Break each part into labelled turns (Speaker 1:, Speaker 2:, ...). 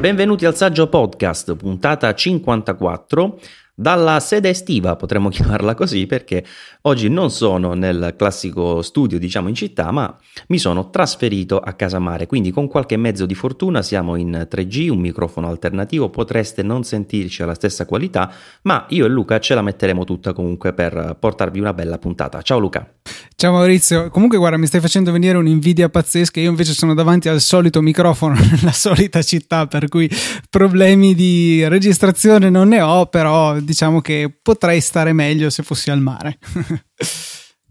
Speaker 1: Benvenuti al Saggio Podcast, puntata 54 dalla sede estiva, potremmo chiamarla così, perché oggi non sono nel classico studio, diciamo in città, ma mi sono trasferito a casa mare, quindi con qualche mezzo di fortuna siamo in 3G, un microfono alternativo, potreste non sentirci alla stessa qualità, ma io e Luca ce la metteremo tutta comunque per portarvi una bella puntata. Ciao Luca.
Speaker 2: Ciao Maurizio, comunque guarda mi stai facendo venire un'invidia pazzesca, io invece sono davanti al solito microfono nella solita città, per cui problemi di registrazione non ne ho, però diciamo che potrei stare meglio se fossi al mare.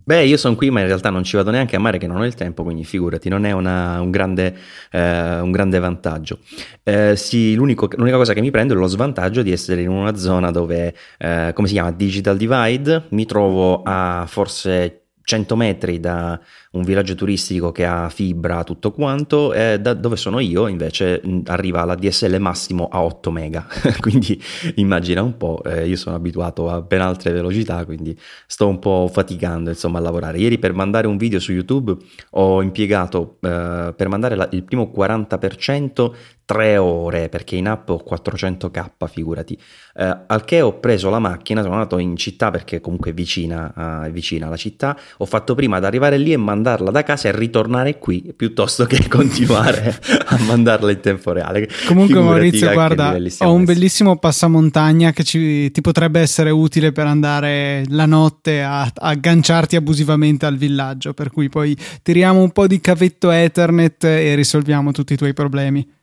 Speaker 1: Beh, io sono qui, ma in realtà non ci vado neanche a mare, che non ho il tempo, quindi figurati, non è una, un, grande, eh, un, grande, vantaggio. Eh, sì, l'unica cosa che mi prendo è lo svantaggio di essere in una zona dove, eh, come si chiama, Digital Divide, mi trovo a forse 100 metri da un villaggio turistico che ha fibra, tutto quanto, e da dove sono io invece arriva la DSL massimo a 8 mega, quindi immagina un po', eh, io sono abituato a ben altre velocità, quindi sto un po' faticando insomma a lavorare. Ieri per mandare un video su YouTube ho impiegato eh, per mandare la, il primo 40% 3 ore perché in app ho 400k figurati eh, al che ho preso la macchina sono andato in città perché comunque è vicina, uh, vicina alla città ho fatto prima ad arrivare lì e mandarla da casa e ritornare qui piuttosto che continuare a mandarla in tempo reale.
Speaker 2: Comunque, Figurati Maurizio, guarda, ho un bellissimo passamontagna che ci, ti potrebbe essere utile per andare la notte a, a agganciarti abusivamente al villaggio. Per cui poi tiriamo un po' di cavetto Ethernet e risolviamo tutti i tuoi problemi.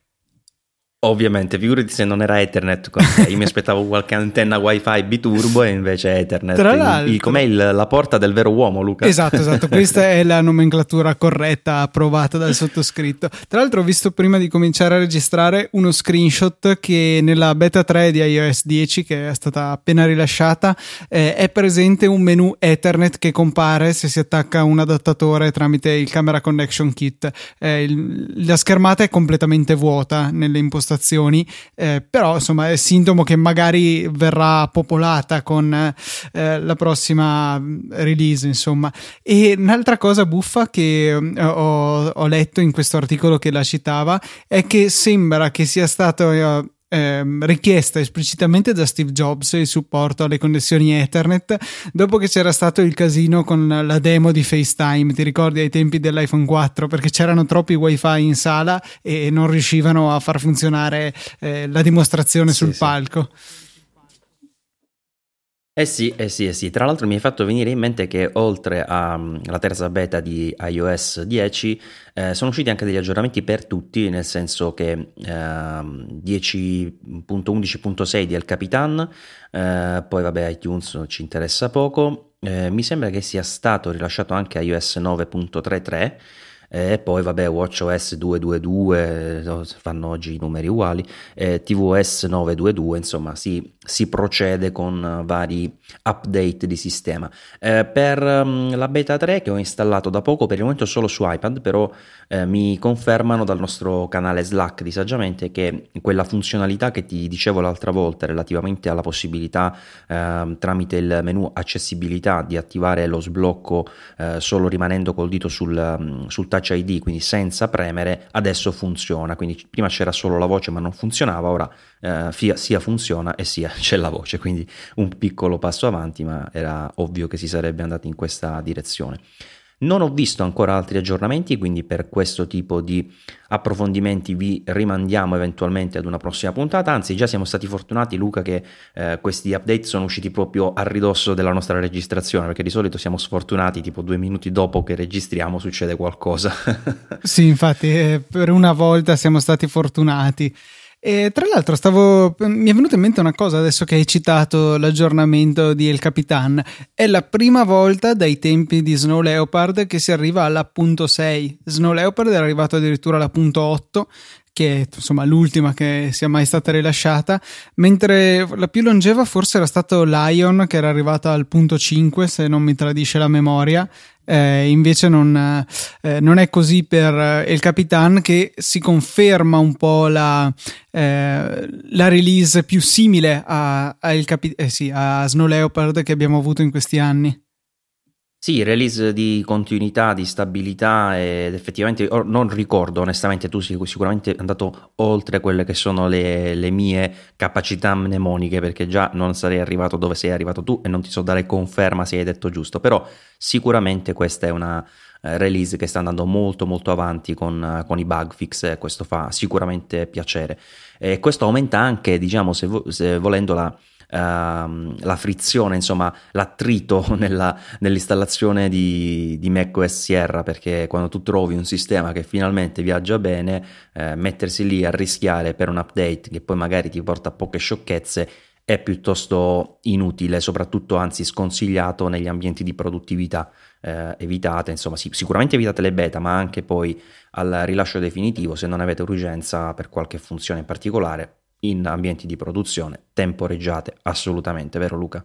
Speaker 1: Ovviamente, figurati se non era Ethernet, io mi aspettavo qualche antenna wifi biturbo e invece Ethernet. Tra l'altro, il, com'è il, la porta del vero uomo, Luca?
Speaker 2: Esatto, esatto, questa è la nomenclatura corretta approvata dal sottoscritto. Tra l'altro ho visto prima di cominciare a registrare uno screenshot che nella beta 3 di iOS 10, che è stata appena rilasciata, eh, è presente un menu Ethernet che compare se si attacca un adattatore tramite il Camera Connection Kit. Eh, il, la schermata è completamente vuota nelle impostazioni impostazioni, eh, però insomma è sintomo che magari verrà popolata con eh, la prossima mm, release, insomma. E un'altra cosa buffa che eh, ho, ho, letto in questo articolo che la citava è che sembra che sia stato eh, ehm, richiesta esplicitamente da Steve Jobs il supporto alle connessioni Ethernet dopo che c'era stato il casino con la demo di FaceTime, ti ricordi ai tempi dell'iPhone 4 perché c'erano troppi wifi in sala e non riuscivano a far funzionare eh, la dimostrazione sì, sul sì. palco.
Speaker 1: Eh sì, eh sì, eh sì. Tra l'altro mi hai fatto venire in mente che oltre alla mm, terza beta di iOS 10 eh, sono usciti anche degli aggiornamenti per tutti, nel senso che eh, 10.11.6 di El Capitan, eh, poi vabbè iTunes ci interessa poco, eh, mi sembra che sia stato rilasciato anche iOS 9.33 e poi vabbè WatchOS 222 fanno oggi i numeri uguali eh, tvOS 922 insomma si, si, procede con vari update di sistema eh, per um, la beta 3 che ho installato da poco per il momento solo su iPad però eh, mi confermano dal nostro canale Slack di Saggiamente che quella funzionalità che ti dicevo l'altra volta relativamente alla possibilità ehm, tramite il menu accessibilità di attivare lo sblocco eh, solo rimanendo col dito sul, mm, sul touch ID, quindi senza premere, adesso funziona. Quindi prima c'era solo la voce ma non funzionava, ora eh, sia funziona e sia c'è la voce, quindi un piccolo passo avanti, ma era ovvio che si sarebbe andati in questa direzione. Non ho visto ancora altri aggiornamenti, quindi per questo tipo di approfondimenti vi rimandiamo eventualmente ad una prossima puntata. Anzi, già siamo stati fortunati, Luca, che eh, questi update sono usciti proprio a ridosso della nostra registrazione, perché di solito siamo sfortunati, tipo due minuti dopo che registriamo succede qualcosa.
Speaker 2: sì, infatti, eh, per una volta siamo stati fortunati. E tra l'altro stavo, mi è venuta in mente una cosa adesso che hai citato l'aggiornamento di El Capitan. È la prima volta dai tempi di Snow Leopard che si arriva all'appunto 6. Snow Leopard è arrivato addirittura all'appunto 8 che è insomma l'ultima che sia mai stata rilasciata, mentre la più longeva forse era stato Lion che era arrivata al punto 5 se non mi tradisce la memoria, eh, invece non, eh, non, è così per Il Capitan che si conferma un po' la, eh, la release più simile a, a, Capi- eh sì, a Snow Leopard che abbiamo avuto in questi anni.
Speaker 1: Sì, release di continuità, di stabilità ed effettivamente non ricordo onestamente, tu sei sicuramente andato oltre quelle che sono le, le, mie capacità mnemoniche perché già non sarei arrivato dove sei arrivato tu e non ti so dare conferma se hai detto giusto, però sicuramente questa è una eh, release che sta andando molto molto avanti con, con i bug fix e questo fa sicuramente piacere. E questo aumenta anche, diciamo, se, se volendo la la frizione, insomma, l'attrito nella, nell'installazione di, di macOS Sierra, perché quando tu trovi un sistema che finalmente viaggia bene, eh, mettersi lì a rischiare per un update che poi magari ti porta a poche sciocchezze è piuttosto inutile, soprattutto anzi sconsigliato negli ambienti di produttività. Eh, evitate, insomma, sì, sicuramente evitate le beta, ma anche poi al rilascio definitivo, se non avete urgenza per qualche funzione in particolare, in ambienti di produzione temporeggiate assolutamente, vero Luca?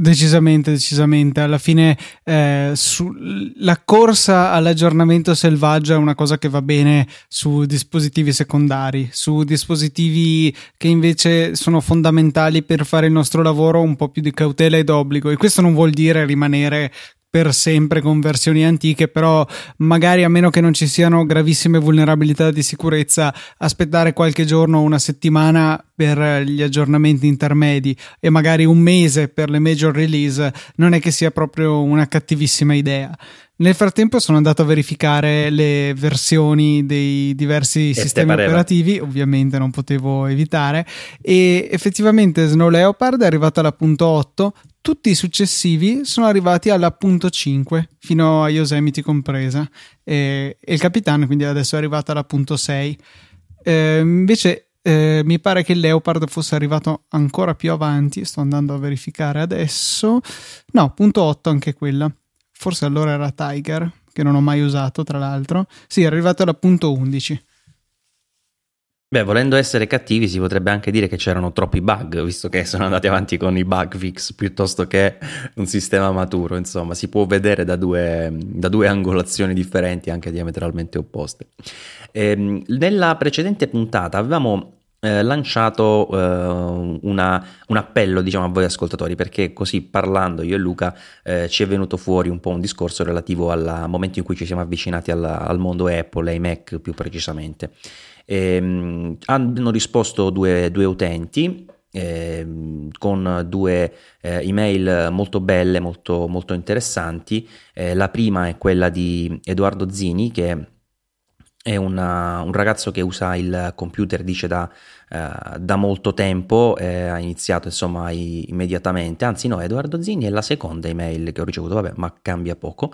Speaker 2: Decisamente, decisamente. Alla fine eh, su, la corsa all'aggiornamento selvaggio è una cosa che va bene su dispositivi secondari, su dispositivi che invece sono fondamentali per fare il nostro lavoro un po' più di cautela ed obbligo. E questo non vuol dire rimanere per sempre con versioni antiche, però magari a meno che non ci siano gravissime vulnerabilità di sicurezza, aspettare qualche giorno o una settimana per gli aggiornamenti intermedi e magari un mese per le major release non è che sia proprio una cattivissima idea. Nel frattempo sono andato a verificare le versioni dei diversi e sistemi operativi, ovviamente non potevo evitare, e effettivamente Snow Leopard è arrivato alla punto 8, tutti i successivi sono arrivati alla punto 5 fino a Yosemite compresa e, e il Capitan quindi adesso è arrivato alla punto 6 eh, invece eh, mi pare che il Leopard fosse arrivato ancora più avanti sto andando a verificare adesso no punto 8 anche quella forse allora era Tiger che non ho mai usato tra l'altro sì è arrivato alla punto 11
Speaker 1: Beh, volendo essere cattivi, si potrebbe anche dire che c'erano troppi bug, visto che sono andati avanti con i bug fix piuttosto che un sistema maturo. Insomma, si può vedere da due, da due angolazioni differenti, anche diametralmente opposte. Ehm, nella precedente puntata avevamo eh, lanciato eh, una, un appello diciamo, a voi ascoltatori perché così parlando io e Luca eh, ci è venuto fuori un po' un discorso relativo al momento in cui ci siamo avvicinati al, al mondo Apple, ai Mac più precisamente. Eh, hanno risposto due, due utenti eh, con due eh, email molto belle, molto, molto interessanti. Eh, la prima è quella di Edoardo Zini che è una, un ragazzo che usa il computer, dice da eh, da molto tempo, eh, ha iniziato insomma i, immediatamente, anzi no, Edoardo Zini è la seconda email che ho ricevuto, vabbè, ma cambia poco.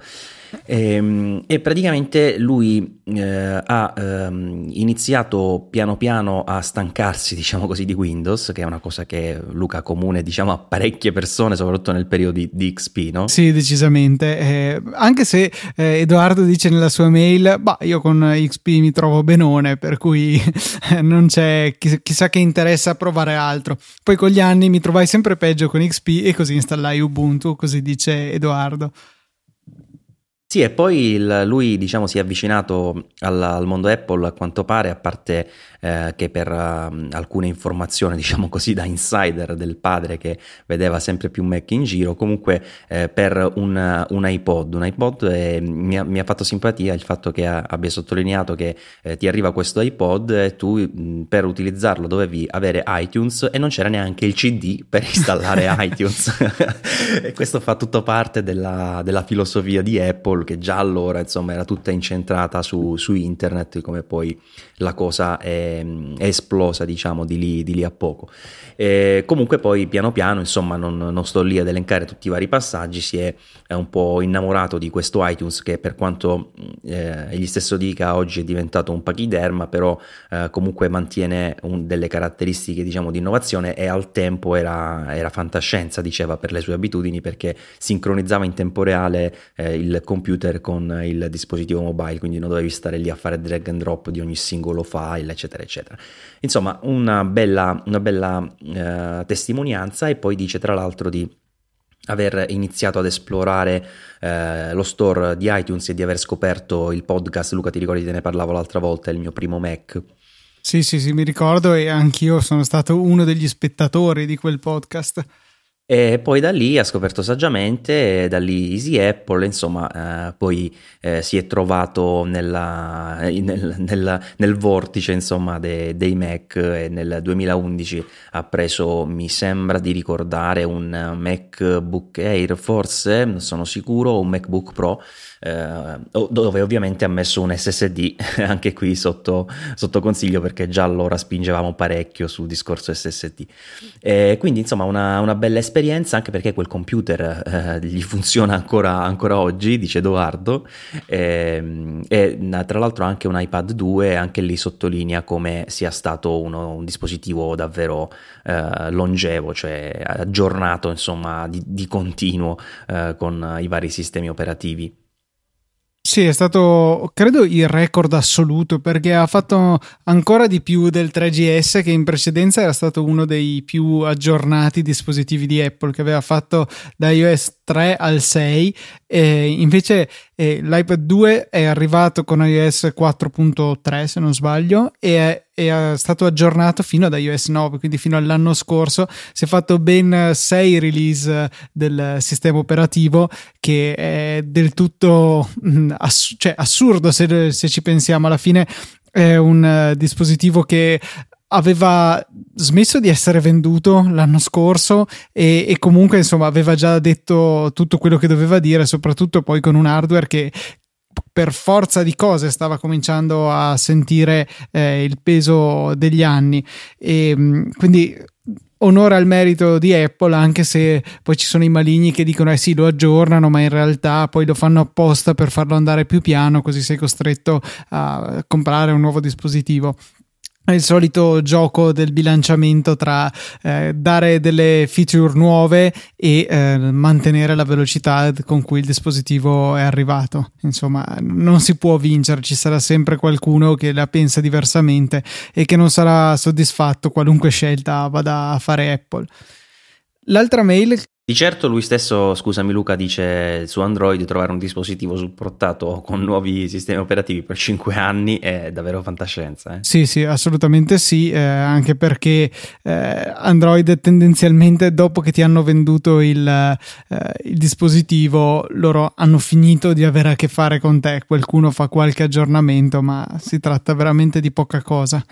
Speaker 1: E, ehm, e praticamente lui eh, ha ehm, iniziato piano piano a stancarsi, diciamo così, di Windows, che è una cosa che Luca comune, diciamo, a parecchie persone, soprattutto nel periodo di, di XP, no?
Speaker 2: Sì, decisamente. Eh, anche se eh, Edoardo dice nella sua mail, bah, io con XP mi trovo benone, per cui non c'è chissà che interessa provare altro. Poi con gli anni mi trovai sempre peggio con XP e così installai Ubuntu, così dice Edoardo.
Speaker 1: Sì, e poi il, lui diciamo, si è avvicinato al, al, mondo Apple a quanto pare, a parte eh, che per uh, alcune informazioni, diciamo così, da insider del padre che vedeva sempre più Mac in giro, comunque eh, per un, un, iPod, un iPod eh, mi, ha, mi, ha, fatto simpatia il fatto che abbia sottolineato che eh, ti arriva questo iPod e tu mh, per utilizzarlo dovevi avere iTunes e non c'era neanche il CD per installare iTunes. e questo fa tutto parte della, della filosofia di Apple che già allora insomma era tutta incentrata su, su internet come poi la cosa è, è esplosa diciamo di lì, di lì, a poco. E comunque poi piano piano insomma non, non, sto lì ad elencare tutti i vari passaggi si è, è un po' innamorato di questo iTunes che per quanto eh, egli stesso dica oggi è diventato un pachiderma però eh, comunque mantiene un, delle caratteristiche diciamo di innovazione e al tempo era, era fantascienza diceva per le sue abitudini perché sincronizzava in tempo reale eh, il computer con il dispositivo mobile, quindi non dovevi stare lì a fare drag and drop di ogni singolo file, eccetera, eccetera. Insomma, una bella, una bella eh, testimonianza e poi dice tra l'altro di aver iniziato ad esplorare eh, lo store di iTunes e di aver scoperto il podcast. Luca, ti ricordi, te ne parlavo l'altra volta, il mio primo Mac.
Speaker 2: Sì, sì, sì, mi ricordo e anch'io sono stato uno degli spettatori di quel podcast.
Speaker 1: E poi da lì ha scoperto saggiamente, da lì Easy Apple, insomma, eh, poi eh, si è trovato nella, nel, nel, nel, vortice insomma, de, dei Mac e nel 2011 ha preso, mi sembra di ricordare, un MacBook Air, forse, non sono sicuro, un MacBook Pro eh, dove ovviamente ha messo un SSD anche qui sotto, sotto, consiglio perché già allora spingevamo parecchio sul discorso SSD. E quindi insomma una, una, bella esperienza anche perché quel computer eh, gli funziona ancora, ancora, oggi, dice Edoardo, e, e, tra l'altro anche un iPad 2 anche lì sottolinea come sia stato uno, un dispositivo davvero eh, longevo, cioè aggiornato insomma di, di continuo eh, con i vari sistemi operativi.
Speaker 2: Sì, è stato credo il record assoluto perché ha fatto ancora di più del 3GS che in precedenza era stato uno dei più aggiornati dispositivi di Apple che aveva fatto da iOS 3 al 6 e invece eh, l'iPad 2 è arrivato con iOS 4.3 se non sbaglio e è è stato aggiornato fino ad iOS 9, quindi fino all'anno scorso. Si è fatto ben 6 release del sistema operativo che è del tutto mm, ass- cioè, assurdo se, se ci pensiamo. Alla fine è un uh, dispositivo che aveva smesso di essere venduto l'anno scorso e, e, comunque insomma aveva già detto tutto quello che doveva dire soprattutto poi con un hardware che per forza di cose stava cominciando a sentire eh, il peso degli anni. E mm, quindi onore al merito di Apple anche se poi ci sono i maligni che dicono eh sì lo aggiornano ma in realtà poi lo fanno apposta per farlo andare più piano così sei costretto a comprare un nuovo dispositivo è il solito gioco del bilanciamento tra eh, dare delle feature nuove e eh, mantenere la velocità con cui il dispositivo è arrivato. Insomma, non si può vincere, ci sarà sempre qualcuno che la pensa diversamente e che non sarà soddisfatto qualunque scelta vada a fare Apple. L'altra mail
Speaker 1: di certo lui stesso, scusami Luca, dice su Android trovare un dispositivo supportato con nuovi sistemi operativi per 5 anni è davvero fantascienza. Eh?
Speaker 2: Sì, sì, assolutamente sì, eh, anche perché eh, Android tendenzialmente dopo che ti hanno venduto il, eh, il, dispositivo loro hanno finito di avere a che fare con te, qualcuno fa qualche aggiornamento ma si tratta veramente di poca cosa.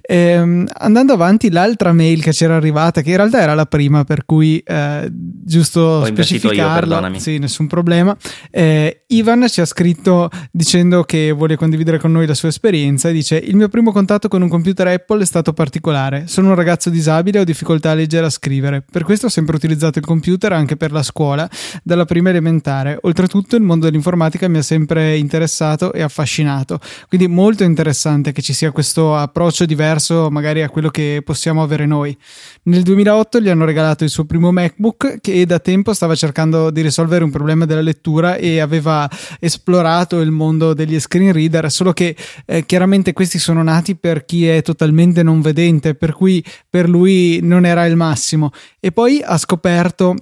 Speaker 2: Ehm, andando avanti, l'altra mail che c'era arrivata, che in realtà era la prima, per cui eh, giusto Ho specificarla, io, sì, nessun problema. Eh, Ivan ci ha scritto dicendo che vuole condividere con noi la sua esperienza e dice: Il mio primo contatto con un computer Apple è stato particolare. Sono un ragazzo disabile e ho difficoltà a leggere e a scrivere. Per questo ho sempre utilizzato il computer anche per la scuola, dalla prima elementare. Oltretutto, il mondo dell'informatica mi ha sempre interessato e affascinato. Quindi, molto interessante che ci sia questo approccio approccio diverso magari a quello che possiamo avere noi. Nel 2008 gli hanno regalato il suo primo MacBook che da tempo stava cercando di risolvere un problema della lettura e aveva esplorato il mondo degli screen reader, solo che eh, chiaramente questi sono nati per chi è totalmente non vedente, per cui per lui non era il massimo. E poi ha scoperto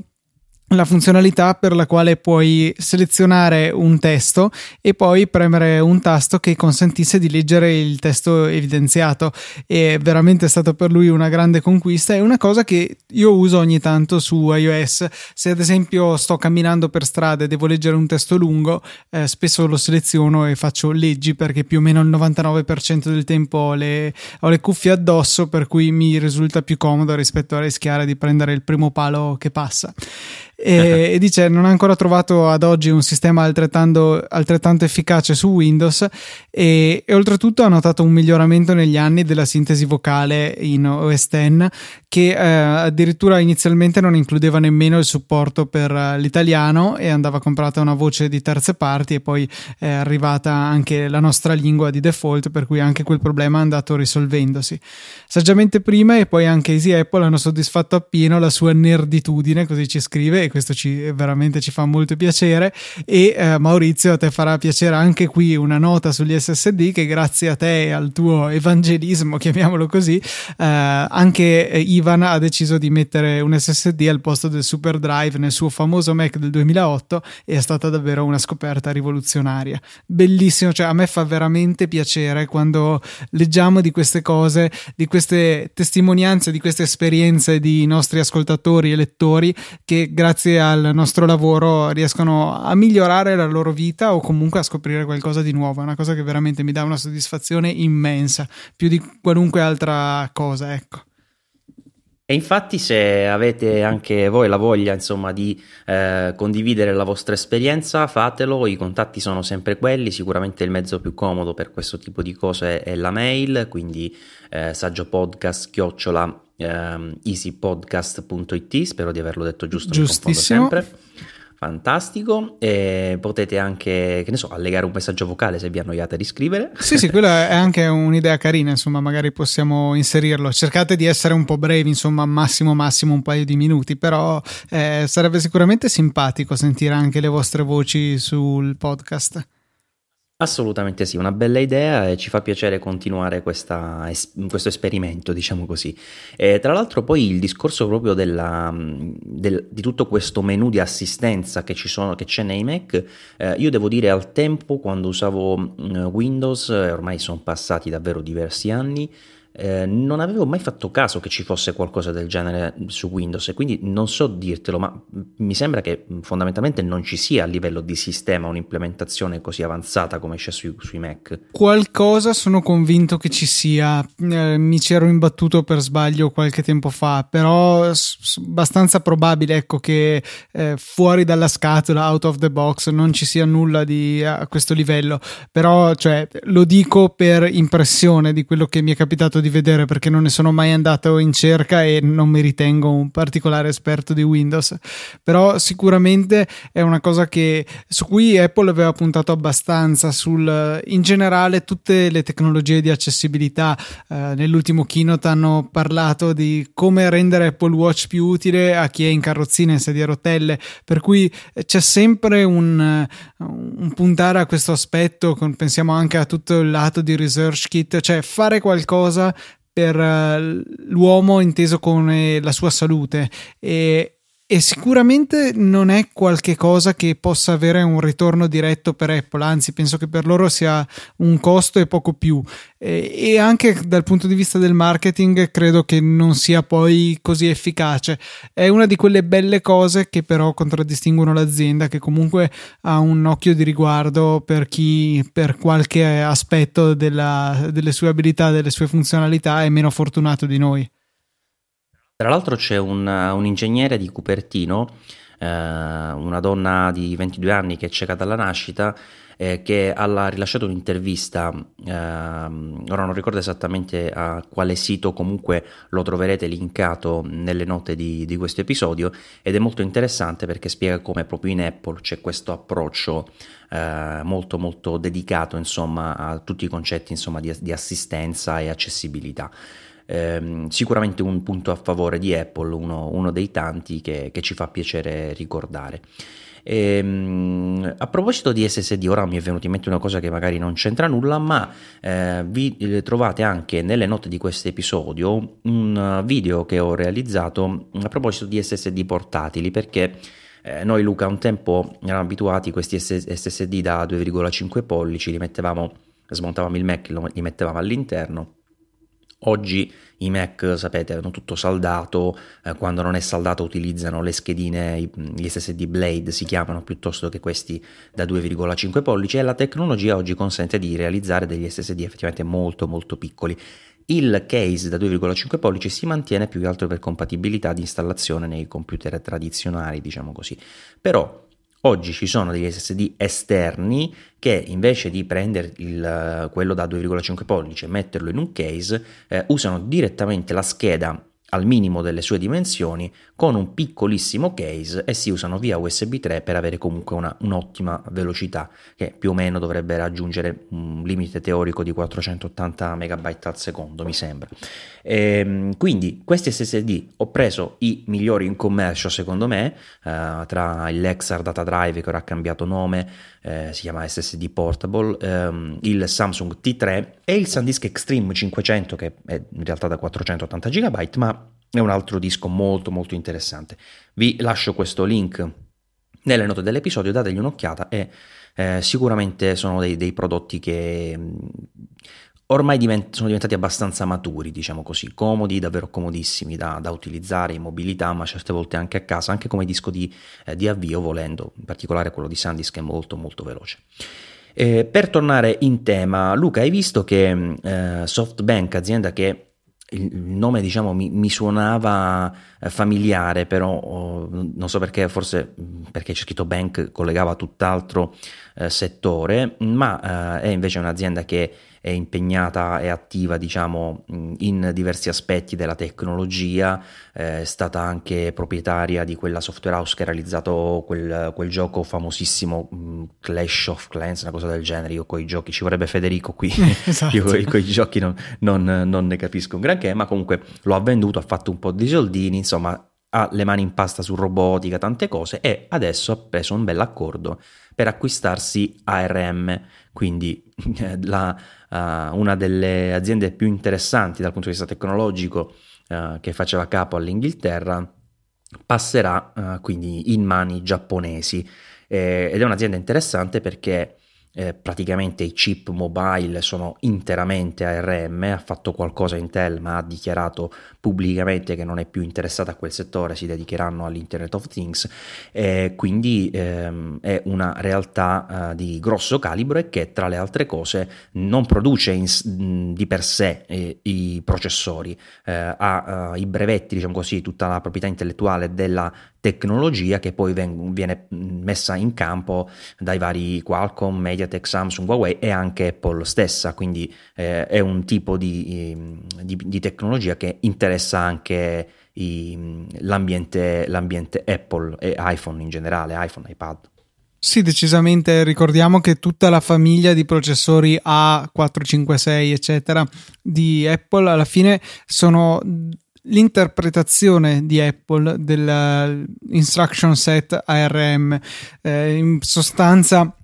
Speaker 2: la funzionalità per la quale puoi selezionare un testo e poi premere un tasto che consentisse di leggere il testo evidenziato. È veramente stato per lui una grande conquista. È una cosa che io uso ogni tanto su iOS. Se ad esempio sto camminando per strada e devo leggere un testo lungo eh, spesso lo seleziono e faccio leggi perché più o meno il 99% del tempo ho le, ho le cuffie addosso per cui mi risulta più comodo rispetto a rischiare di prendere il primo palo che passa e, e, dice non ha ancora trovato ad oggi un sistema altrettanto, altrettanto efficace su Windows e, e, oltretutto ha notato un miglioramento negli anni della sintesi vocale in OS X che eh, addirittura inizialmente non includeva nemmeno il supporto per uh, l'italiano e andava comprata una voce di terze parti e poi è arrivata anche la nostra lingua di default per cui anche quel problema è andato risolvendosi. Saggiamente prima e poi anche Easy Apple hanno soddisfatto appieno la sua nerditudine così ci scrive questo ci, veramente ci fa molto piacere. E eh, Maurizio a te farà piacere anche qui una nota sugli SSD che grazie a te e al tuo evangelismo chiamiamolo così eh, anche eh, Ivan ha deciso di mettere un SSD al posto del Super Drive nel suo famoso Mac del 2008 e è stata davvero una scoperta rivoluzionaria. Bellissimo, cioè a me fa veramente piacere quando leggiamo di queste cose, di queste testimonianze, di queste esperienze di nostri ascoltatori e lettori che grazie al nostro lavoro riescono a migliorare la loro vita o comunque a scoprire qualcosa di nuovo. È una cosa che veramente mi dà una soddisfazione immensa, più di qualunque altra cosa, ecco.
Speaker 1: E infatti se avete anche voi la voglia insomma di eh, condividere la vostra esperienza fatelo, i contatti sono sempre quelli, sicuramente il mezzo più comodo per questo tipo di cose è la mail, quindi eh, saggiopodcast chiocciola eh, easypodcast.it, spero di averlo detto giusto,
Speaker 2: Giustissimo.
Speaker 1: Fantastico e potete anche, che ne so, allegare un messaggio vocale se vi annoiate di scrivere.
Speaker 2: Sì, sì, quella è anche un'idea carina, insomma, magari possiamo inserirlo. Cercate di essere un po' brevi, insomma, massimo massimo un paio di minuti, però eh, sarebbe sicuramente simpatico sentire anche le vostre voci sul podcast.
Speaker 1: Assolutamente sì, una bella idea e ci fa piacere continuare questa, questo esperimento, diciamo così. E tra l'altro poi il discorso proprio della, del, di tutto questo menu di assistenza che, sono, che c'è nei Mac, eh, io devo dire al tempo quando usavo mm, Windows, ormai sono passati davvero diversi anni, eh, non avevo mai fatto caso che ci fosse qualcosa del genere su Windows e quindi non so dirtelo, ma mi sembra che fondamentalmente non ci sia a livello di sistema un'implementazione così avanzata come c'è su, sui Mac.
Speaker 2: Qualcosa sono convinto che ci sia, eh, mi ci ero imbattuto per sbaglio qualche tempo fa, però è abbastanza probabile ecco, che eh, fuori dalla scatola, out of the box, non ci sia nulla di, a questo livello, però cioè, lo dico per impressione di quello che mi è capitato di vedere perché non ne sono mai andato in cerca e non mi ritengo un particolare esperto di Windows, però sicuramente è una cosa che, su cui Apple aveva puntato abbastanza sul, in generale tutte le tecnologie di accessibilità. Eh, nell'ultimo keynote hanno parlato di come rendere Apple Watch più utile a chi è in carrozzina in sedia a rotelle, per cui c'è sempre un, un puntare a questo aspetto, pensiamo anche a tutto il lato di research kit, cioè fare qualcosa per uh, l'uomo inteso come la sua salute. E, e sicuramente non è qualcosa che possa avere un ritorno diretto per Apple, anzi penso che per loro sia un costo e poco più e anche dal punto di vista del marketing credo che non sia poi così efficace. È una di quelle belle cose che però contraddistinguono l'azienda che comunque ha un occhio di riguardo per chi per qualche aspetto della, delle sue abilità, delle sue funzionalità è meno fortunato di noi.
Speaker 1: Tra l'altro c'è un, un ingegnere di Cupertino, eh, una donna di 22 anni che è cieca dalla nascita, eh, che ha rilasciato un'intervista, eh, ora non ricordo esattamente a quale sito, comunque lo troverete linkato nelle note di, di questo episodio ed è molto interessante perché spiega come proprio in Apple c'è questo approccio eh, molto molto dedicato insomma a tutti i concetti insomma, di, di assistenza e accessibilità ehm, sicuramente un punto a favore di Apple, uno, uno dei tanti che, che, ci fa piacere ricordare. E, ehm, a proposito di SSD, ora mi è venuta in mente una cosa che magari non c'entra nulla, ma eh, vi eh, trovate anche nelle note di questo episodio un video che ho realizzato a proposito di SSD portatili, perché eh, noi Luca un tempo eravamo abituati a questi SSD da 2,5 pollici, li mettevamo, smontavamo il Mac, li mettevamo all'interno Oggi i Mac, sapete, hanno tutto saldato, eh, quando non è saldato utilizzano le schedine, gli SSD Blade si chiamano piuttosto che questi da 2,5 pollici e la tecnologia oggi consente di realizzare degli SSD effettivamente molto molto piccoli. Il case da 2,5 pollici si mantiene più che altro per compatibilità di installazione nei computer tradizionali, diciamo così. Però Oggi ci sono degli SSD esterni che invece di prendere il, quello da 2,5 pollici e metterlo in un case, eh, usano direttamente la scheda al minimo delle sue dimensioni con un piccolissimo case e si usano via USB 3 per avere comunque una, un'ottima velocità che più o meno dovrebbe raggiungere un limite teorico di 480 MB al secondo mi sembra. E, ehm, quindi questi SSD ho preso i migliori in commercio secondo me eh, tra il Lexar Data Drive che ora ha cambiato nome eh, si chiama SSD Portable ehm, il Samsung T3 e il SanDisk Extreme 500 che è in realtà da 480 GB ma è un altro disco molto molto interessante. Vi lascio questo link nelle note dell'episodio, dategli un'occhiata e eh, sicuramente sono dei, dei prodotti che mh, ormai divent- sono diventati abbastanza maturi, diciamo così, comodi, davvero comodissimi da, da, utilizzare in mobilità, ma certe volte anche a casa, anche come disco di, eh, di avvio volendo, in particolare quello di Sandisk è molto molto veloce. Eh, per tornare in tema, Luca, hai visto che eh, SoftBank, azienda che il nome diciamo mi, mi suonava eh, familiare, però oh, non so perché, forse perché c'è scritto bank, collegava tutt'altro eh, settore, ma eh, è invece un'azienda che è impegnata e attiva diciamo in diversi aspetti della tecnologia, eh, è stata anche proprietaria di quella software house che ha realizzato quel, quel gioco famosissimo Clash of Clans, una cosa del genere, io con i giochi, ci vorrebbe Federico qui, esatto. io con i giochi non, non, non ne capisco un granché, ma comunque lo ha venduto, ha fatto un po' di soldini, insomma ha le mani in pasta su robotica, tante cose e adesso ha preso un bel accordo per acquistarsi ARM, quindi eh, la, uh, una delle aziende più interessanti dal punto di vista tecnologico uh, che faceva capo all'Inghilterra, passerà uh, quindi in mani giapponesi. Eh, ed è un'azienda interessante perché eh, praticamente i chip mobile sono interamente ARM, ha fatto qualcosa Intel ma ha dichiarato pubblicamente che non è più interessata a quel settore, si dedicheranno all'Internet of Things, eh, quindi ehm, è una realtà eh, di grosso calibro e che tra le altre cose non produce in, di per sé eh, i processori, eh, ha eh, i brevetti, diciamo così, tutta la proprietà intellettuale della tecnologia che poi ven- viene messa in campo dai vari Qualcomm, MediaTek, Samsung, Huawei e anche Apple stessa, quindi eh, è un tipo di, di, di, tecnologia che interessa anche i, l'ambiente, l'ambiente Apple e iPhone in generale, iPhone, iPad.
Speaker 2: Sì, decisamente. Ricordiamo che tutta la famiglia di processori A456, eccetera, di Apple alla fine sono l'interpretazione di Apple dell'instruction set ARM. Eh, in sostanza,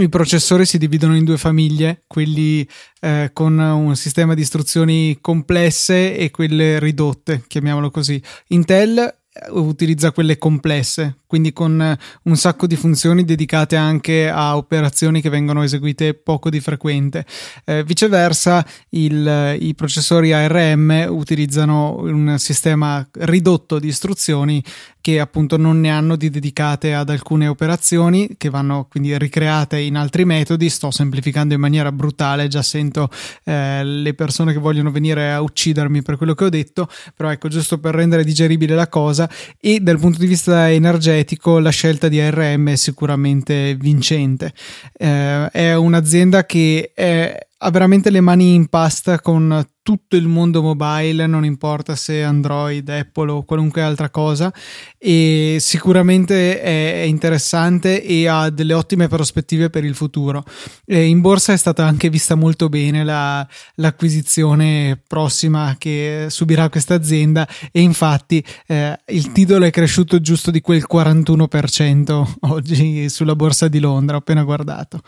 Speaker 2: i processori si dividono in due famiglie, quelli eh, con un sistema di istruzioni complesse e quelle ridotte, chiamiamolo così. Intel utilizza quelle complesse, quindi con un sacco di funzioni dedicate anche a operazioni che vengono eseguite poco di frequente. Eh, viceversa, il, i processori ARM utilizzano un sistema ridotto di istruzioni che appunto non ne hanno di dedicate ad alcune operazioni che vanno quindi ricreate in altri metodi. Sto semplificando in maniera brutale, già sento eh, le persone che vogliono venire a uccidermi per quello che ho detto, però ecco, giusto per rendere digeribile la cosa e dal punto di vista energetico la scelta di ARM è sicuramente vincente. Eh, è un'azienda che è ha veramente le mani in pasta con tutto il mondo mobile, non importa se Android, Apple o qualunque altra cosa, e sicuramente è, interessante e ha delle ottime prospettive per il futuro. E in borsa è stata anche vista molto bene la, l'acquisizione prossima che subirà questa azienda e infatti eh, il titolo è cresciuto giusto di quel 41% oggi sulla borsa di Londra, ho appena guardato.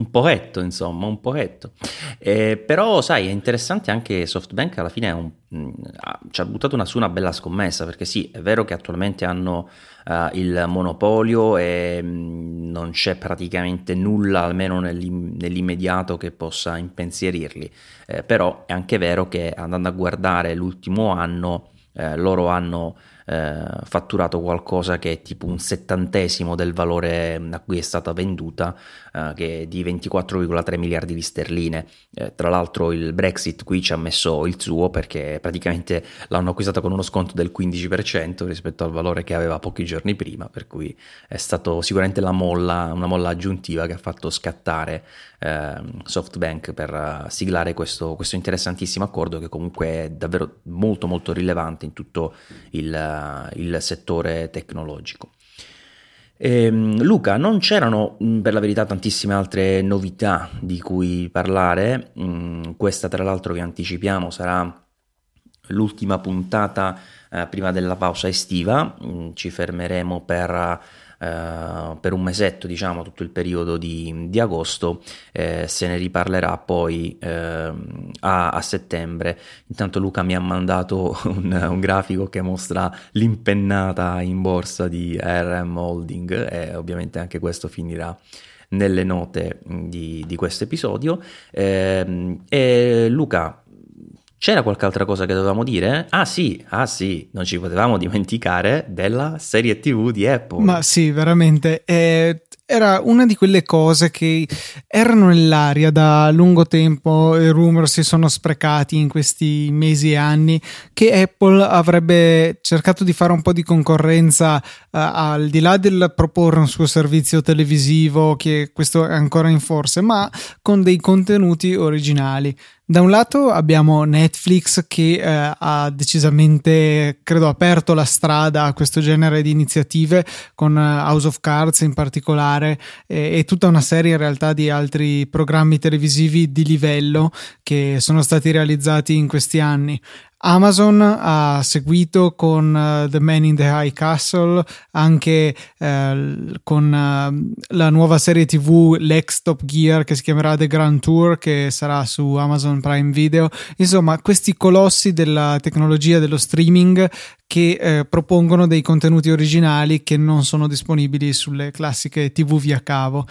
Speaker 1: Un pochetto, insomma, un pochetto. Eh, però, sai, è interessante anche SoftBank alla fine un, mh, mm, ci ha buttato una, su una bella scommessa, perché sì, è vero che attualmente hanno uh, il monopolio e mh, mm, non c'è praticamente nulla, almeno nell'immediato, che possa impensierirli. Eh, però è anche vero che andando a guardare l'ultimo anno, eh, loro hanno eh, fatturato qualcosa che è tipo un settantesimo del valore a cui è stata venduta, eh, che è di 24,3 miliardi di sterline. Eh, tra l'altro il Brexit qui ci ha messo il suo perché praticamente l'hanno acquistato con uno sconto del 15% rispetto al valore che aveva pochi giorni prima, per cui è stato sicuramente la molla, una molla aggiuntiva che ha fatto scattare ehm, SoftBank per uh, siglare questo, questo interessantissimo accordo che comunque è davvero molto molto rilevante in tutto il il settore tecnologico. E, ehm, Luca, non c'erano mm, per la verità tantissime altre novità di cui parlare, mm, questa tra l'altro che anticipiamo sarà l'ultima puntata eh, prima della pausa estiva, mm, ci fermeremo per per un mesetto, diciamo, tutto il periodo di, di agosto, eh, se ne riparlerà poi eh, a, a, settembre. Intanto Luca mi ha mandato un, un, grafico che mostra l'impennata in borsa di RM Holding e ovviamente anche questo finirà nelle note di, di questo episodio. Eh, e Luca, c'era qualche altra cosa che dovevamo dire? Ah sì, ah sì, non ci potevamo dimenticare della serie TV di Apple.
Speaker 2: Ma sì, veramente. Eh, era una di quelle cose che erano nell'aria da lungo tempo, i rumor si sono sprecati in questi mesi e anni, che Apple avrebbe cercato di fare un po' di concorrenza al di là del proporre un suo servizio televisivo, che questo è ancora in forse, ma con dei contenuti originali. Da un lato abbiamo Netflix che eh, ha decisamente, credo, aperto la strada a questo genere di iniziative con uh, House of Cards in particolare e, e, tutta una serie in realtà di altri programmi televisivi di livello che sono stati realizzati in questi anni. Amazon ha seguito con uh, The Man in the High Castle, anche uh, con uh, la nuova serie TV Lex Top Gear che si chiamerà The Grand Tour, che sarà su Amazon Prime Video. Insomma, questi colossi della tecnologia dello streaming che propongono dei contenuti originali che non sono disponibili sulle classiche TV via cavo.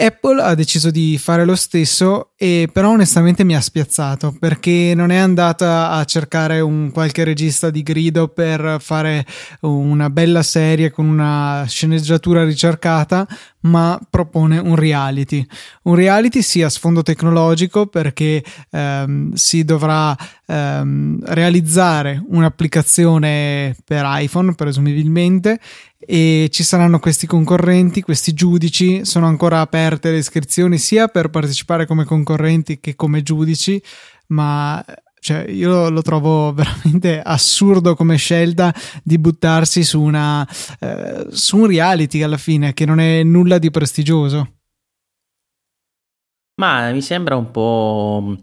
Speaker 2: Apple ha deciso di fare lo stesso e però onestamente mi ha spiazzato perché non è andata a cercare un qualche regista di grido per fare una bella serie con una sceneggiatura ricercata, ma propone un reality. Un reality sia a sfondo tecnologico perché ehm, si dovrà ehm, realizzare un'applicazione per iPhone presumibilmente e ci saranno questi concorrenti, questi giudici, sono ancora aperte le iscrizioni sia per partecipare come concorrenti che come giudici, ma cioè, io lo trovo veramente assurdo come scelta di buttarsi su, una, eh, su un reality alla fine che non è nulla di prestigioso.
Speaker 1: Ma mi sembra un po'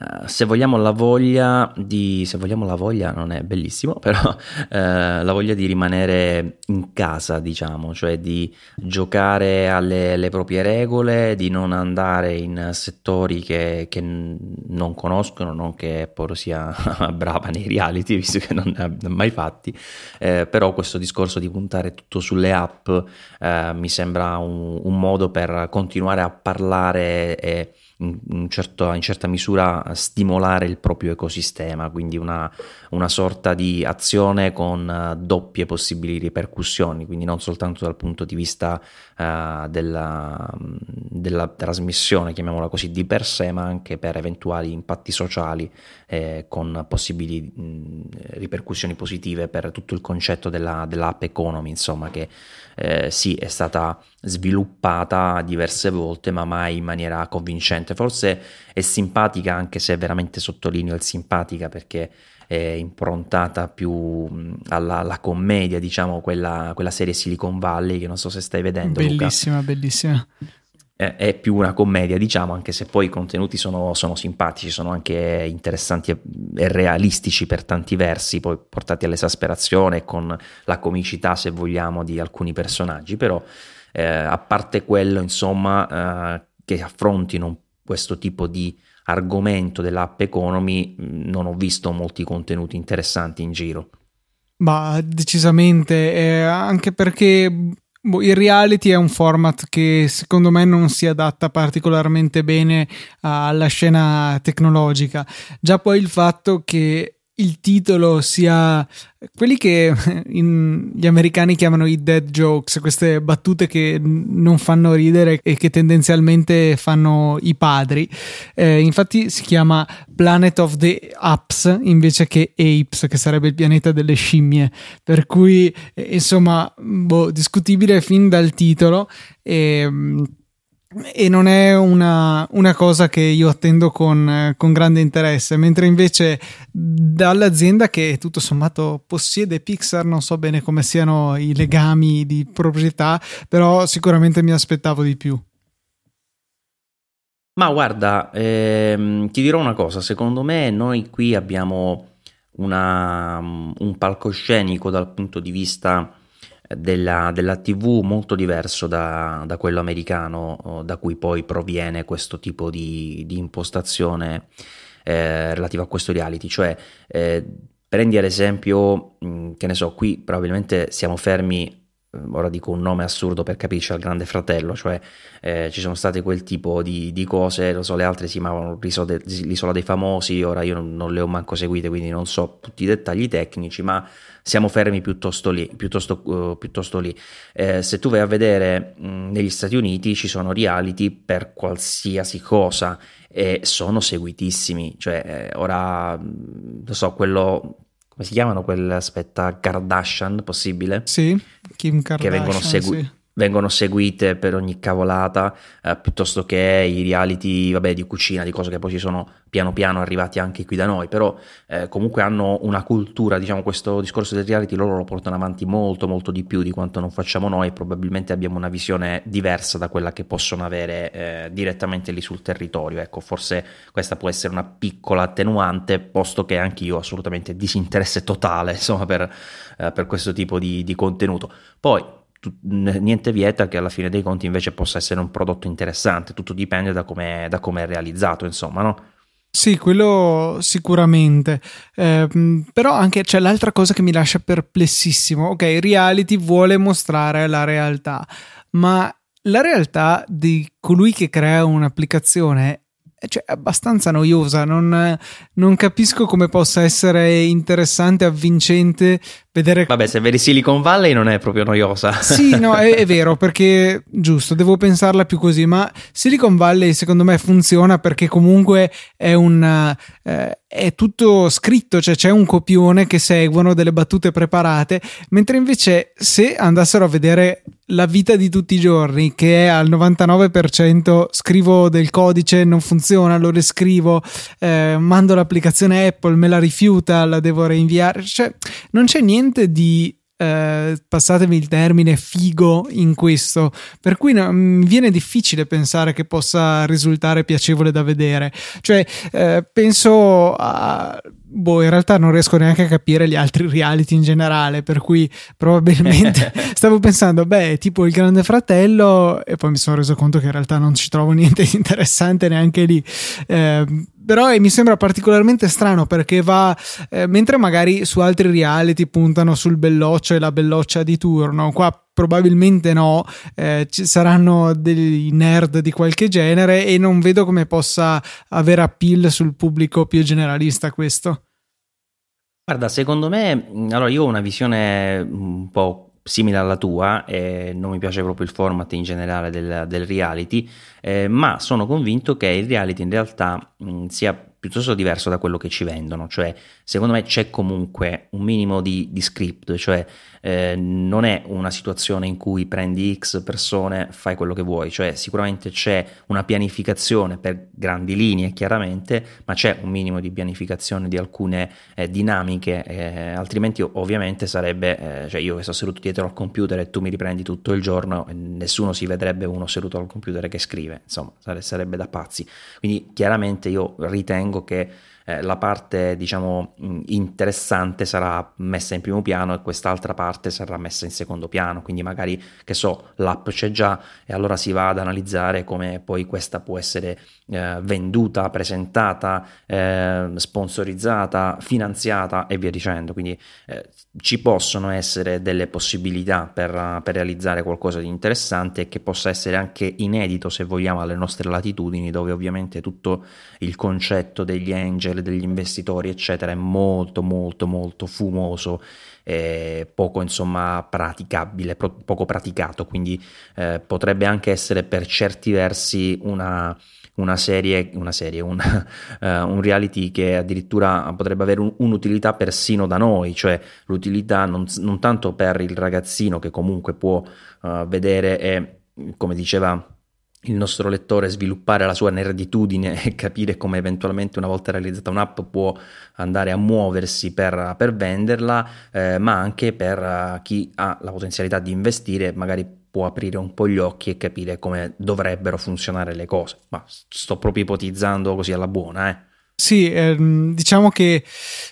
Speaker 1: Uh, se vogliamo la voglia di, se vogliamo la voglia non è bellissimo, però uh, la voglia di rimanere in casa, diciamo, cioè di giocare alle, alle proprie regole, di non andare in settori che, che non conoscono, non che Apple sia brava nei reality, visto che non ne ha mai fatti, eh, però questo discorso di puntare tutto sulle app eh, mi sembra un, un modo per continuare a parlare e in, certo, in, certa misura stimolare il proprio ecosistema, quindi una, una sorta di azione con uh, doppie possibili ripercussioni, quindi non soltanto dal punto di vista uh, della, della, trasmissione, chiamiamola così, di per sé, ma anche per eventuali impatti sociali eh, con possibili mh, ripercussioni positive per tutto il concetto della, dell'app economy, insomma, che eh, sì è stata sviluppata diverse volte, ma mai in maniera convincente. Forse è simpatica, anche se veramente sottolineo il simpatica perché è improntata più alla, alla commedia, diciamo, quella, quella, serie Silicon Valley che non so se stai vedendo.
Speaker 2: Bellissima,
Speaker 1: Luca.
Speaker 2: bellissima
Speaker 1: è più una commedia, diciamo, anche se poi i contenuti sono, sono, simpatici, sono anche interessanti e realistici per tanti versi, poi portati all'esasperazione con la comicità, se vogliamo, di alcuni personaggi, però eh, a parte quello, insomma, eh, che affrontino questo tipo di argomento dell'app economy, non ho visto molti contenuti interessanti in giro.
Speaker 2: Ma decisamente, eh, anche perché il reality è un format che secondo me non si adatta particolarmente bene alla scena tecnologica. Già poi il fatto che il titolo sia quelli che in, gli americani chiamano i dead jokes, queste battute che non fanno ridere e che tendenzialmente fanno i padri. Eh, infatti si chiama Planet of the Apes invece che Apes, che sarebbe il pianeta delle scimmie. Per cui, eh, insomma, boh, discutibile fin dal titolo. E, ehm, e non è una, una, cosa che io attendo con, con, grande interesse, mentre invece dall'azienda che tutto sommato possiede Pixar, non so bene come siano i legami di proprietà, però sicuramente mi aspettavo di più.
Speaker 1: Ma guarda, ehm, ti dirò una cosa, secondo me noi qui abbiamo una, un palcoscenico dal punto di vista della, della TV molto diverso da, da, quello americano, da cui poi proviene questo tipo di, di impostazione eh, relativa a questo reality. Cioè, eh, prendi ad esempio, mh, che ne so, qui probabilmente siamo fermi ora dico un nome assurdo per capirci al grande fratello, cioè eh, ci sono state quel tipo di, di, cose, lo so, le altre si chiamavano l'isola dei famosi, ora io non, non, le ho manco seguite, quindi non so tutti i dettagli tecnici, ma siamo fermi piuttosto lì. Piuttosto, uh, piuttosto lì. Eh, se tu vai a vedere mh, negli Stati Uniti ci sono reality per qualsiasi cosa e sono seguitissimi, cioè eh, ora, non so, quello come si chiamano quelle, aspetta, Kardashian, possibile?
Speaker 2: Sì, Kim Kardashian,
Speaker 1: che vengono, segu-
Speaker 2: sì
Speaker 1: vengono seguite per ogni cavolata, eh, piuttosto che i reality vabbè, di cucina, di cose che poi ci sono piano piano arrivati anche qui da noi, però eh, comunque hanno una cultura, diciamo questo discorso del reality loro lo portano avanti molto molto di più di quanto non facciamo noi probabilmente abbiamo una visione diversa da quella che possono avere eh, direttamente lì sul territorio, ecco forse questa può essere una piccola attenuante, posto che anche io ho assolutamente disinteresse totale insomma per, eh, per questo tipo di, di contenuto. Poi niente vieta che alla fine dei conti invece possa essere un prodotto interessante, tutto dipende da come è realizzato, insomma, no?
Speaker 2: Sì, quello sicuramente. Eh, però anche c'è l'altra cosa che mi lascia perplessissimo. Ok, reality vuole mostrare la realtà, ma la realtà di colui che crea un'applicazione cioè, è abbastanza noiosa. Non, non, capisco come possa essere interessante, avvincente vedere.
Speaker 1: Vabbè, se vedi Silicon Valley non è proprio noiosa.
Speaker 2: Sì, no, è, è vero, perché giusto, devo pensarla più così. Ma Silicon Valley secondo me funziona perché comunque è un. Eh, è tutto scritto, cioè c'è un copione che seguono delle battute preparate, mentre invece se andassero a vedere la vita di tutti i giorni, che è al 99% scrivo del codice, non funziona, lo riscrivo, eh, mando l'applicazione Apple, me la rifiuta, la devo reinviare, cioè non c'è niente di eh, passatemi il termine, figo in questo, per cui no, mi viene difficile pensare che possa risultare piacevole da vedere. Cioè, eh, penso a boh, in realtà non riesco neanche a capire gli altri reality in generale, per cui probabilmente stavo pensando, beh, tipo il Grande Fratello, e poi mi sono reso conto che in realtà non ci trovo niente di interessante neanche lì. Eh, però mi sembra particolarmente strano perché va eh, mentre magari su altri reality puntano sul belloccio e la belloccia di turno qua probabilmente no eh, ci saranno dei nerd di qualche genere e non vedo come possa avere appeal sul pubblico più generalista questo.
Speaker 1: Guarda, secondo me, allora io ho una visione un po' simile alla tua, eh, non mi piace proprio il format in generale del, del reality, eh, ma sono convinto che il reality in realtà mh, sia piuttosto diverso da quello che ci vendono, cioè secondo me c'è comunque un minimo di, di script, cioè eh, non è una situazione in cui prendi X persone, fai quello che vuoi, cioè sicuramente c'è una pianificazione per grandi linee chiaramente, ma c'è un minimo di pianificazione di alcune eh, dinamiche, eh, altrimenti ovviamente sarebbe, eh, cioè io che sto seduto dietro al computer e tu mi riprendi tutto il giorno, nessuno si vedrebbe uno seduto al computer che scrive, insomma sarebbe da pazzi, quindi chiaramente io ritengo ritengo che eh, la parte diciamo interessante sarà messa in primo piano e quest'altra parte sarà messa in secondo piano. Quindi magari che so l'app c'è già e allora si va ad analizzare come poi questa può essere eh, venduta presentata eh, sponsorizzata finanziata e via dicendo. Quindi eh, ci possono essere delle possibilità per, per realizzare qualcosa di interessante e che possa essere anche inedito se vogliamo alle nostre latitudini dove ovviamente tutto il concetto degli angel degli investitori, eccetera, è molto, molto, molto fumoso, eh, poco insomma praticabile, pro- poco praticato, quindi eh, potrebbe anche essere per certi versi una, una serie, una serie una, uh, un reality che addirittura potrebbe avere un, un'utilità persino da noi, cioè l'utilità non, non, tanto per il ragazzino che comunque può uh, vedere e, come diceva il nostro lettore sviluppare la sua nerditudine e capire come eventualmente una volta realizzata un'app può andare a muoversi per, per venderla, eh, ma anche per uh, chi ha la potenzialità di investire, magari può aprire un po' gli occhi e capire come dovrebbero funzionare le cose. Ma sto proprio ipotizzando così alla buona, eh.
Speaker 2: Sì, ehm, diciamo che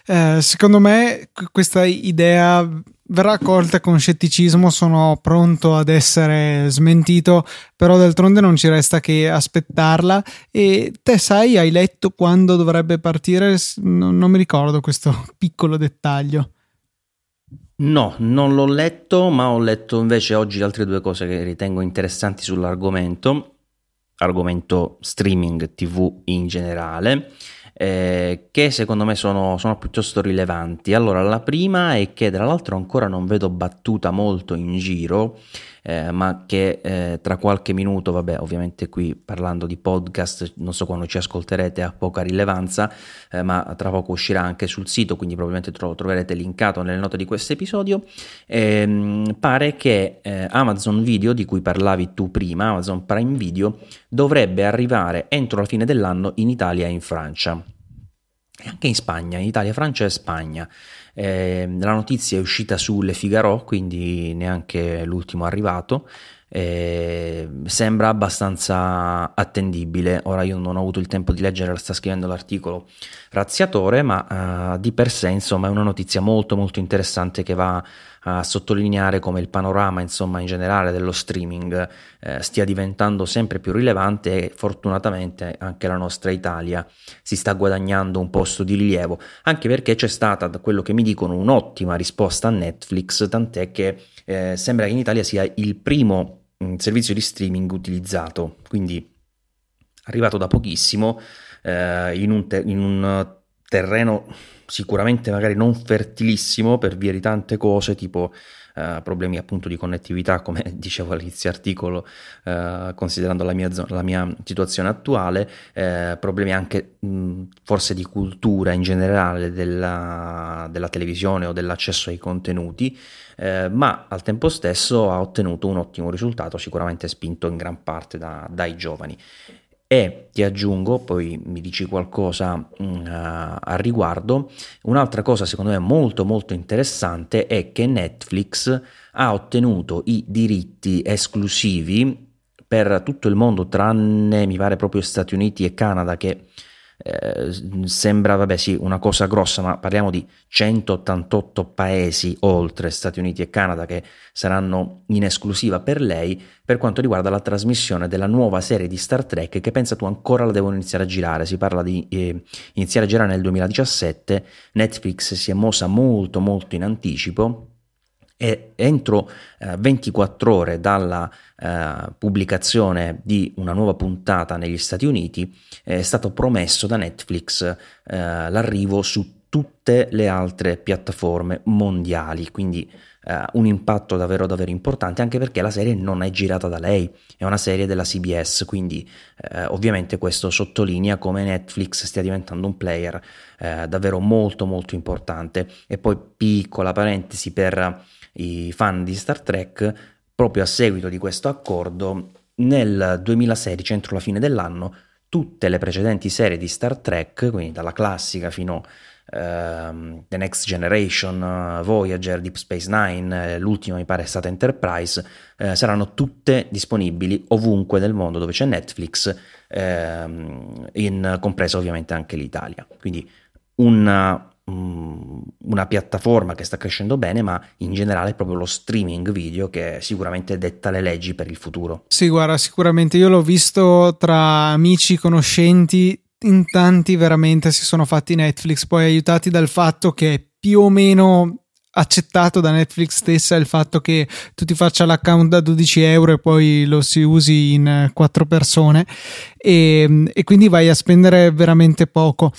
Speaker 2: eh, secondo me questa idea verrà accolta con scetticismo, sono pronto ad essere smentito, però d'altronde non ci resta che aspettarla. E te sai, hai letto quando dovrebbe partire? Non, non mi ricordo questo piccolo dettaglio.
Speaker 1: No, non l'ho letto, ma ho letto invece oggi altre due cose che ritengo interessanti sull'argomento, argomento streaming TV in generale eh, che secondo me sono, sono, piuttosto rilevanti. Allora, la prima è che tra l'altro ancora non vedo battuta molto in giro, eh, ma che eh, tra qualche minuto, vabbè, ovviamente qui parlando di podcast, non so quando ci ascolterete, ha poca rilevanza, eh, ma tra poco uscirà anche sul sito, quindi probabilmente tro- troverete linkato nelle note di questo episodio. Ehm, pare che eh, Amazon Video, di cui parlavi tu prima, Amazon Prime Video, dovrebbe arrivare entro la fine dell'anno in Italia e in Francia. E anche in Spagna, in Italia, Francia e Spagna. Eh, la notizia è uscita su Le Figaro, quindi neanche l'ultimo arrivato. Eh, sembra abbastanza attendibile. Ora io non ho avuto il tempo di leggere, sta scrivendo l'articolo razziatore, ma uh, di per sé insomma è una notizia molto molto interessante che va a sottolineare come il panorama insomma in generale dello streaming eh, stia diventando sempre più rilevante e fortunatamente anche la nostra Italia si sta guadagnando un posto di rilievo anche perché c'è stata da quello che mi dicono un'ottima risposta a Netflix tant'è che eh, sembra che in Italia sia il primo mh, mm, servizio di streaming utilizzato quindi arrivato da pochissimo eh, in, un te- in un terreno sicuramente magari non fertilissimo per via di tante cose tipo Uh, problemi appunto di connettività, come dicevo all'inizio articolo, uh, considerando la mia, la mia, situazione attuale, uh, problemi anche mh, forse di cultura in generale della, della televisione o dell'accesso ai contenuti, ma al tempo stesso ha ottenuto un ottimo risultato, sicuramente spinto in gran parte da, dai giovani. E ti aggiungo, poi mi dici qualcosa uh, al riguardo, un'altra cosa secondo me molto molto interessante è che Netflix ha ottenuto i diritti esclusivi per tutto il mondo tranne mi pare proprio Stati Uniti e Canada che eh, sembra, vabbè, sì, una cosa grossa, ma parliamo di 188 paesi oltre Stati Uniti e Canada che saranno in esclusiva per lei per quanto riguarda la trasmissione della nuova serie di Star Trek che pensa tu ancora la devono iniziare a girare. Si parla di eh, iniziare a girare nel 2017. Netflix si è mossa molto, molto in anticipo e entro eh, 24 ore dalla eh, pubblicazione di una nuova puntata negli Stati Uniti è stato promesso da Netflix eh, l'arrivo su tutte le altre piattaforme mondiali, quindi eh, un impatto davvero davvero importante anche perché la serie non è girata da lei, è una serie della CBS, quindi eh, ovviamente questo sottolinea come Netflix stia diventando un player eh, davvero molto molto importante. E poi piccola parentesi per i fan di Star Trek, proprio a seguito di questo accordo, nel 2016, entro la fine dell'anno, tutte le precedenti serie di Star Trek, quindi dalla classica fino a uh, The Next Generation, uh, Voyager, Deep Space Nine, uh, l'ultima mi pare è stata Enterprise, eh, saranno tutte disponibili ovunque nel mondo dove c'è Netflix, ehm, in, compresa ovviamente anche l'Italia. Quindi una una piattaforma che sta crescendo bene, ma in generale proprio lo streaming video che sicuramente detta le leggi per il futuro.
Speaker 2: Sì, guarda, sicuramente io l'ho visto tra amici, conoscenti, in tanti veramente si sono fatti Netflix, poi aiutati dal fatto che più o meno accettato da Netflix stessa il fatto che tu ti faccia l'account da 12 euro e poi lo si usi in quattro persone e, e quindi vai a spendere veramente poco.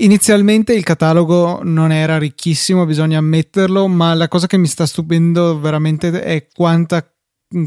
Speaker 2: Inizialmente il catalogo non era ricchissimo, bisogna ammetterlo, ma la cosa che mi sta stupendo veramente è quanta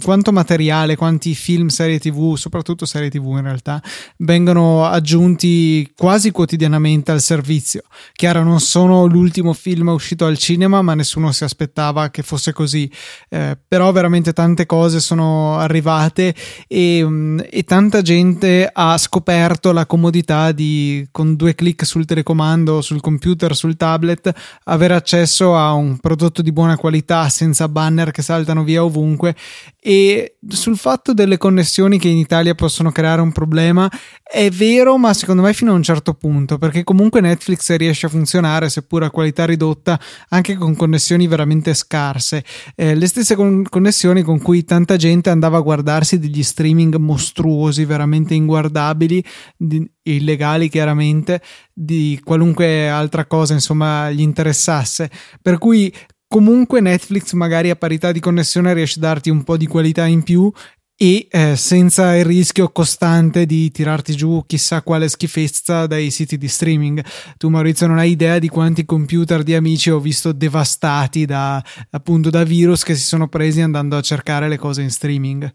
Speaker 2: quanto materiale, quanti film, serie tv, soprattutto serie tv in realtà, vengono aggiunti quasi quotidianamente al servizio. Chiaro, non sono l'ultimo film uscito al cinema, ma nessuno si aspettava che fosse così. Eh, però veramente tante cose sono arrivate e, mm, e, tanta gente ha scoperto la comodità di, con due clic sul telecomando, sul computer, sul tablet, avere accesso a un prodotto di buona qualità senza banner che saltano via ovunque E sul fatto delle connessioni che in Italia possono creare un problema, è vero, ma secondo me fino a un certo punto, perché comunque Netflix riesce a funzionare, seppur a qualità ridotta, anche con connessioni veramente scarse. Eh, le stesse con- connessioni con cui tanta gente andava a guardarsi degli streaming mostruosi, veramente inguardabili, di- illegali chiaramente, di qualunque altra cosa, insomma, gli interessasse. Per cui comunque Netflix magari a parità di connessione riesce a darti un po' di qualità in più e eh, senza il rischio costante di tirarti giù chissà quale schifezza dai siti di streaming. Tu Maurizio non hai idea di quanti computer di amici ho visto devastati da appunto da virus che si sono presi andando a cercare le cose in streaming.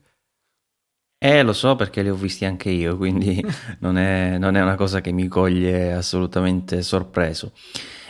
Speaker 1: Eh, lo so perché li ho visti anche io, quindi non è, non è una cosa che mi coglie assolutamente sorpreso.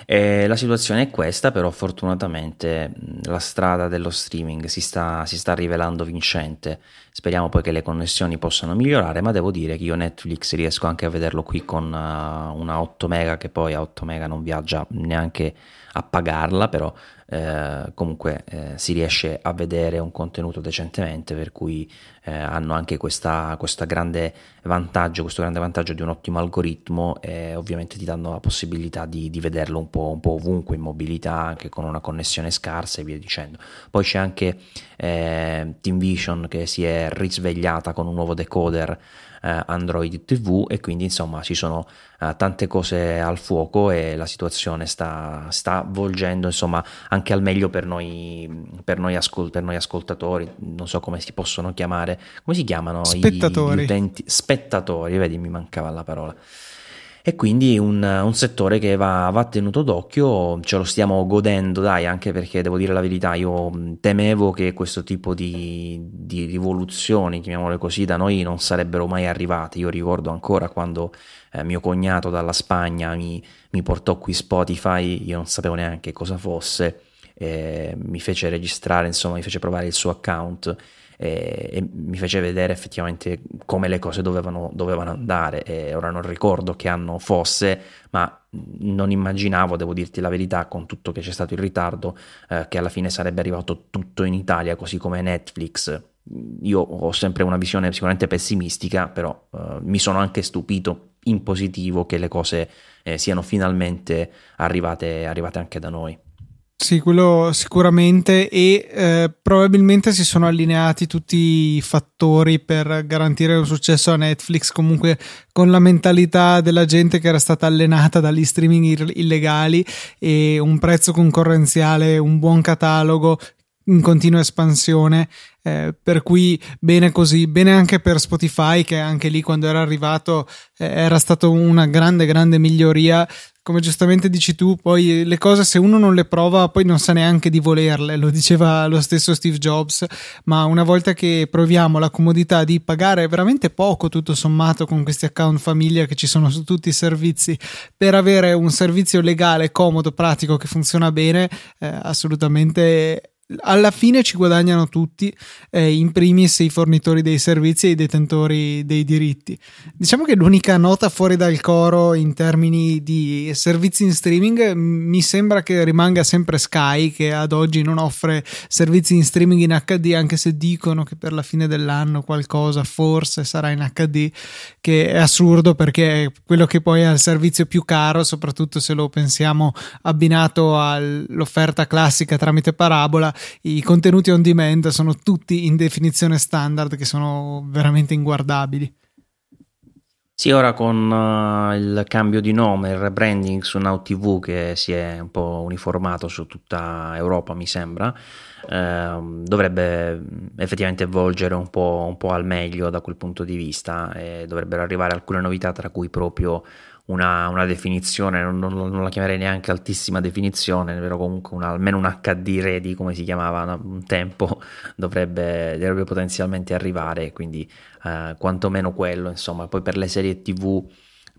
Speaker 1: E la situazione è questa, però fortunatamente la strada dello streaming si sta, si sta, rivelando vincente. Speriamo poi che le connessioni possano migliorare, ma devo dire che io Netflix riesco anche a vederlo qui con uh, una 8 mega che poi a 8 mega non viaggia neanche a pagarla, però eh, comunque eh, si riesce a vedere un contenuto decentemente, per cui eh, hanno anche questa, questa grande vantaggio, questo grande vantaggio di un ottimo algoritmo e ovviamente ti danno la possibilità di, di vederlo un po', un po', ovunque in mobilità, anche con una connessione scarsa e via dicendo. Poi c'è anche eh, Team che si è risvegliata con un nuovo decoder eh, Android TV e quindi insomma ci sono eh, tante cose al fuoco e la situazione sta, sta volgendo insomma anche al meglio per noi, per noi, ascol- per noi ascoltatori, non so come si possono chiamare, come si chiamano
Speaker 2: spettatori.
Speaker 1: gli utenti? Spettatori, vedi mi mancava la parola e quindi un, un settore che va, va, tenuto d'occhio, ce lo stiamo godendo, dai, anche perché devo dire la verità, io temevo che questo tipo di, di rivoluzioni, chiamiamole così, da noi non sarebbero mai arrivate. Io ricordo ancora quando eh, mio cognato dalla Spagna mi, mi portò qui Spotify, io non sapevo neanche cosa fosse, eh, mi fece registrare, insomma, mi fece provare il suo account e, e mi fece vedere effettivamente come le cose dovevano, dovevano andare. E ora non ricordo che anno fosse, ma non immaginavo, devo dirti la verità, con tutto che c'è stato il ritardo, eh, che alla fine sarebbe arrivato tutto in Italia, così come Netflix. Io ho sempre una visione sicuramente pessimistica, però eh, mi sono anche stupito in positivo che le cose eh, siano finalmente arrivate, arrivate anche da noi.
Speaker 2: Sì, quello sicuramente e eh, probabilmente si sono allineati tutti i fattori per garantire un successo a Netflix. Comunque con la mentalità della gente che era stata allenata dagli streaming illegali e un prezzo concorrenziale, un buon catalogo in continua espansione eh, per cui bene così, bene anche per Spotify che anche lì quando era arrivato eh, era stato una grande grande miglioria come giustamente dici tu, poi le cose se uno non le prova poi non sa neanche di volerle, lo diceva lo stesso Steve Jobs, ma una volta che proviamo la comodità di pagare veramente poco tutto sommato con questi account famiglia che ci sono su tutti i servizi per avere un servizio legale, comodo, pratico che funziona bene, eh, assolutamente alla fine ci guadagnano tutti, eh, in primis i fornitori dei servizi e i detentori dei diritti. Diciamo che l'unica nota fuori dal coro in termini di servizi in streaming mi sembra che rimanga sempre Sky, che ad oggi non offre servizi in streaming in HD, anche se dicono che per la fine dell'anno qualcosa forse sarà in HD, che è assurdo perché è quello che poi è il servizio più caro, soprattutto se lo pensiamo abbinato all'offerta classica tramite parabola i contenuti on demand sono tutti in definizione standard che sono veramente inguardabili.
Speaker 1: Sì, ora con uh, il cambio di nome, il rebranding su Now TV che si è un po' uniformato su tutta Europa, mi sembra, eh, dovrebbe effettivamente volgere un po', un po', al meglio da quel punto di vista e dovrebbero arrivare alcune novità, tra cui proprio una, una definizione, non, non, non, la chiamerei neanche altissima definizione, però comunque una, almeno un HD ready come si chiamava un tempo dovrebbe, dovrebbe potenzialmente arrivare, quindi eh, quantomeno quello, insomma, poi per le serie TV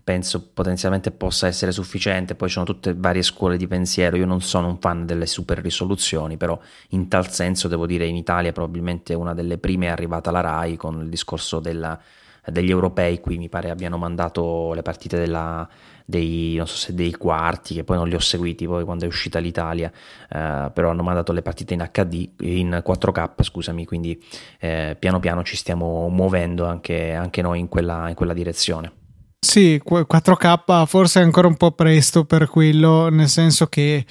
Speaker 1: penso potenzialmente possa essere sufficiente, poi ci sono tutte varie scuole di pensiero, io non sono un fan delle super risoluzioni, però in tal senso devo dire in Italia probabilmente una delle prime è arrivata la RAI con il discorso della degli europei, qui mi pare abbiano mandato le partite della, dei, non so se dei quarti, che poi non li ho seguiti poi quando è uscita l'Italia, eh, però hanno mandato le partite in HD, in 4K, scusami, quindi eh, piano piano ci stiamo muovendo anche, anche noi in quella, in quella direzione.
Speaker 2: Sì, 4K forse è ancora un po' presto per quello, nel senso che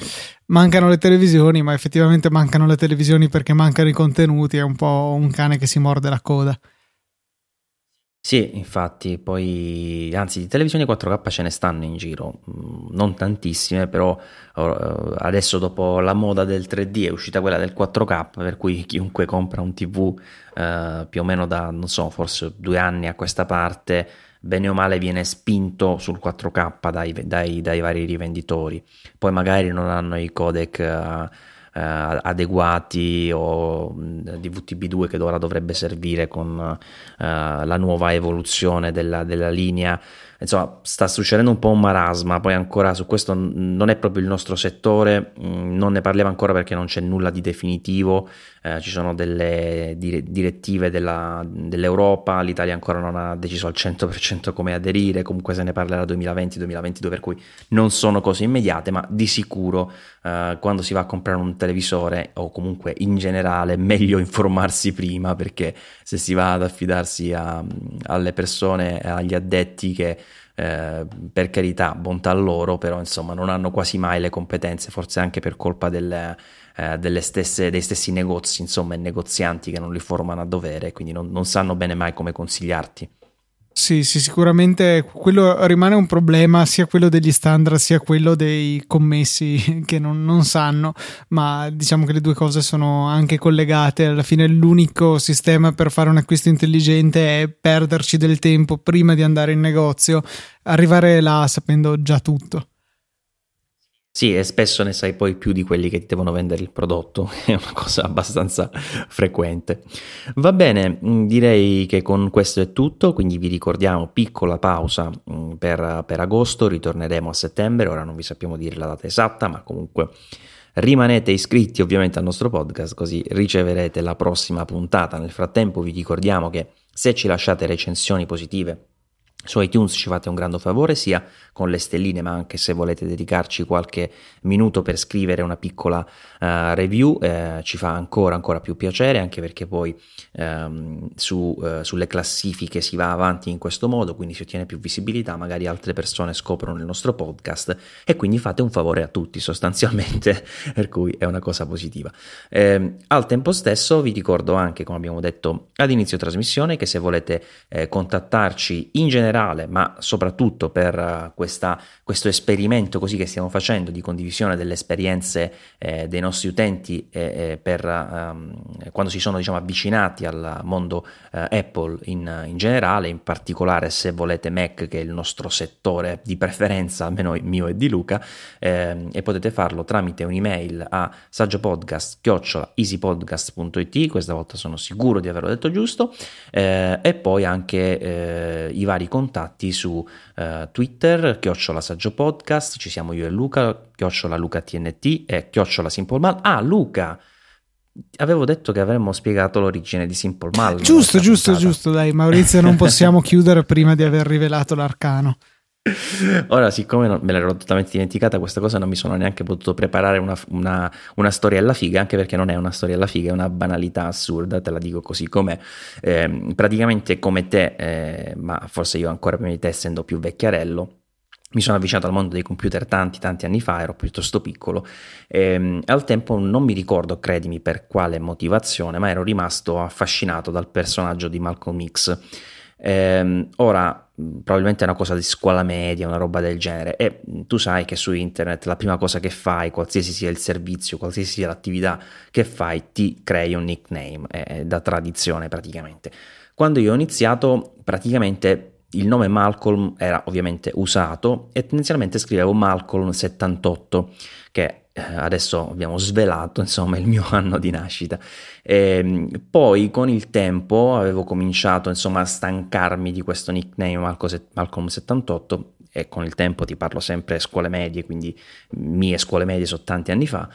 Speaker 2: mancano le televisioni, ma effettivamente mancano le televisioni perché mancano i contenuti, è un po' un cane che si morde la coda.
Speaker 1: Sì, infatti, poi anzi di televisioni 4K ce ne stanno in giro, mm, non tantissime, però eh, adesso dopo la moda del 3D è uscita quella del 4K, per cui chiunque compra un TV eh, più o meno da, non so, forse due anni a questa parte, bene o male viene spinto sul 4K dai, dai, dai vari rivenditori. Poi magari non hanno i codec... Eh, eh, adeguati o di VTB2 che ora dovrebbe servire con eh, la nuova evoluzione della, della linea insomma sta succedendo un po' un marasma, poi ancora su questo non è proprio il nostro settore, mm, non ne parliamo ancora perché non c'è nulla di definitivo, eh, ci sono delle direttive della, dell'Europa, l'Italia ancora non ha deciso al 100% come aderire, comunque se ne parlerà 2020-2022 per cui non sono cose immediate, ma di sicuro eh, quando si va a comprare un televisore o comunque in generale meglio informarsi prima perché se si va ad affidarsi a, alle persone, agli addetti che eh, per carità, bontà loro, però insomma non hanno quasi mai le competenze, forse anche per colpa del, eh, stesse, dei stessi negozi, insomma, e negozianti che non li formano a dovere, quindi non, non sanno bene mai come consigliarti.
Speaker 2: Sì, sì, sicuramente quello rimane un problema, sia quello degli standard sia quello dei commessi che non, non, sanno, ma diciamo che le due cose sono anche collegate. Alla fine l'unico sistema per fare un acquisto intelligente è perderci del tempo prima di andare in negozio, arrivare là sapendo già tutto.
Speaker 1: Sì, e spesso ne sai poi più di quelli che ti devono vendere il prodotto, è una cosa abbastanza frequente. Va bene, mm, direi che con questo è tutto, quindi vi ricordiamo piccola pausa mm, per, per agosto, ritorneremo a settembre, ora non vi sappiamo dire la data esatta, ma comunque rimanete iscritti ovviamente al nostro podcast così riceverete la prossima puntata. Nel frattempo vi ricordiamo che se ci lasciate recensioni positive su iTunes ci fate un grande favore sia con le stelline ma anche se volete dedicarci qualche minuto per scrivere una piccola uh, review eh, ci fa ancora ancora più piacere anche perché poi um, su, uh, sulle classifiche si va avanti in questo modo quindi si ottiene più visibilità magari altre persone scoprono il nostro podcast e quindi fate un favore a tutti sostanzialmente per cui è una cosa positiva. Eh, al tempo stesso vi ricordo anche come abbiamo detto ad inizio trasmissione che se volete eh, contattarci in generale generale, ma soprattutto per uh, questa, questo esperimento così che stiamo facendo di condivisione delle esperienze eh, dei nostri utenti eh, per, um, quando si sono diciamo, avvicinati al mondo uh, Apple in, in, generale, in particolare se volete Mac che è il nostro settore di preferenza, almeno mio e di Luca, eh, e potete farlo tramite un'email a saggiopodcast.easypodcast.it, questa volta sono sicuro di averlo detto giusto, eh, e poi anche eh, i vari contatti su uh, Twitter, chiocciola saggio podcast, ci siamo io e Luca, chiocciola Luca TNT e chiocciola Simple Mal. Ah, Luca! Avevo detto che avremmo spiegato l'origine di Simple Mal.
Speaker 2: Giusto, giusto, puntata. giusto, dai Maurizio, non possiamo chiudere prima di aver rivelato l'arcano.
Speaker 1: Ora, siccome me l'ero totalmente dimenticata questa cosa, non mi sono neanche potuto preparare una, una, una storiella figa, anche perché non è una storiella figa, è una banalità assurda, te la dico così com'è. Eh, praticamente come te, eh, ma forse io ancora prima di te, essendo più vecchiarello, mi sono avvicinato al mondo dei computer tanti tanti anni fa, ero piuttosto piccolo e ehm, al tempo non mi ricordo, credimi per quale motivazione, ma ero rimasto affascinato dal personaggio di Malcolm X. Eh, ora, probabilmente è una cosa di scuola media, una roba del genere, e tu sai che su internet la prima cosa che fai, qualsiasi sia il servizio, qualsiasi sia l'attività che fai, ti crei un nickname, è da tradizione praticamente. Quando io ho iniziato, praticamente il nome Malcolm era ovviamente usato e tendenzialmente scrivevo Malcolm 78, che eh, adesso abbiamo svelato insomma il mio anno di nascita. E ehm, poi con il tempo avevo cominciato insomma a stancarmi di questo nickname Malcolm 78 e con il tempo ti parlo sempre scuole medie, quindi mie scuole medie sono tanti anni fa,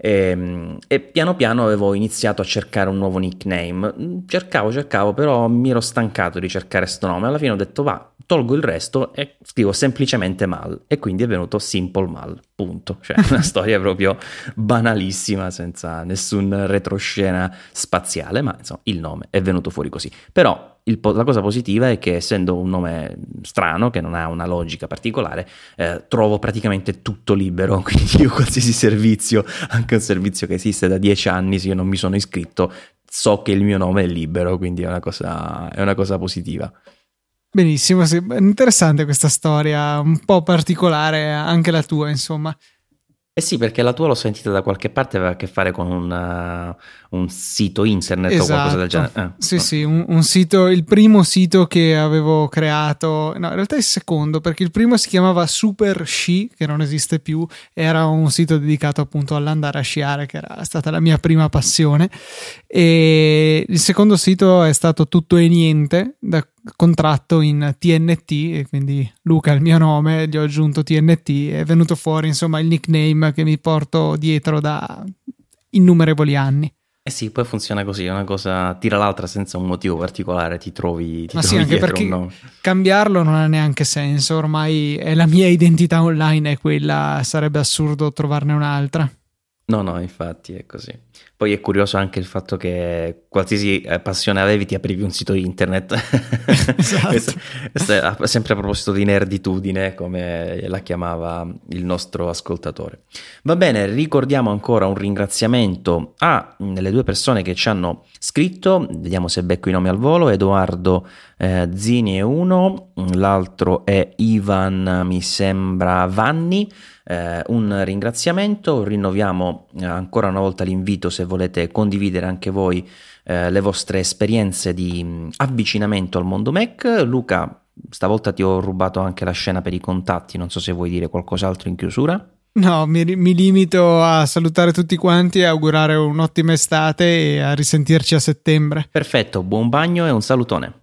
Speaker 1: e, ehm, e, piano piano avevo iniziato a cercare un nuovo nickname. Cercavo, cercavo, però mi ero stancato di cercare questo nome. Alla fine ho detto va, tolgo il resto e scrivo semplicemente Mal e quindi è venuto Simple Mal, punto. Cioè una storia proprio banalissima, senza nessun retroscena spaziale, ma insomma il nome è venuto fuori così. Però il, la cosa positiva è che essendo un nome strano, che non ha una logica particolare, eh, trovo praticamente tutto libero, quindi io qualsiasi servizio, anche un servizio che esiste da dieci anni, se io non mi sono iscritto, so che il mio nome è libero, quindi è una cosa, è una cosa positiva.
Speaker 2: Benissimo, sì. interessante questa storia, un po' particolare anche la tua, insomma.
Speaker 1: Eh sì, perché la tua l'ho sentita da qualche parte, aveva a che fare con una, un sito internet
Speaker 2: esatto.
Speaker 1: o qualcosa del genere. Eh.
Speaker 2: Sì, no. sì, un, un, sito, il primo sito che avevo creato, no, in realtà è il secondo, perché il primo si chiamava Super Sci, che non esiste più, era un sito dedicato appunto all'andare a sciare, che era stata la mia prima passione. E il secondo sito è stato Tutto e Niente, da contratto in TNT e quindi Luca è il mio nome, gli ho aggiunto TNT è venuto fuori insomma il nickname che mi porto dietro da innumerevoli anni.
Speaker 1: Eh sì, poi funziona così, una cosa tira l'altra senza un motivo particolare, ti trovi, ti
Speaker 2: Ma
Speaker 1: trovi
Speaker 2: sì, anche perché cambiarlo non ha neanche senso, ormai è la mia identità online, è quella, sarebbe assurdo trovarne un'altra.
Speaker 1: No, no, infatti è così. Poi è curioso anche il fatto che qualsiasi eh, passione avevi ti aprivi un sito internet. esatto. sempre a proposito di nerditudine, come la chiamava il nostro ascoltatore. Va bene, ricordiamo ancora un ringraziamento alle due persone che ci hanno scritto, vediamo se becco i nomi al volo, Edoardo eh, Zini è uno, l'altro è Ivan, mi sembra Vanni eh, un ringraziamento, rinnoviamo eh, ancora una volta l'invito se volete condividere anche voi eh, le vostre esperienze di mh, avvicinamento al mondo Mac. Luca, stavolta ti ho rubato anche la scena per i contatti, non so se vuoi dire qualcos'altro in chiusura.
Speaker 2: No, mi, mi, limito a salutare tutti quanti, a augurare un'ottima estate e a risentirci a settembre.
Speaker 1: Perfetto, buon bagno e un salutone.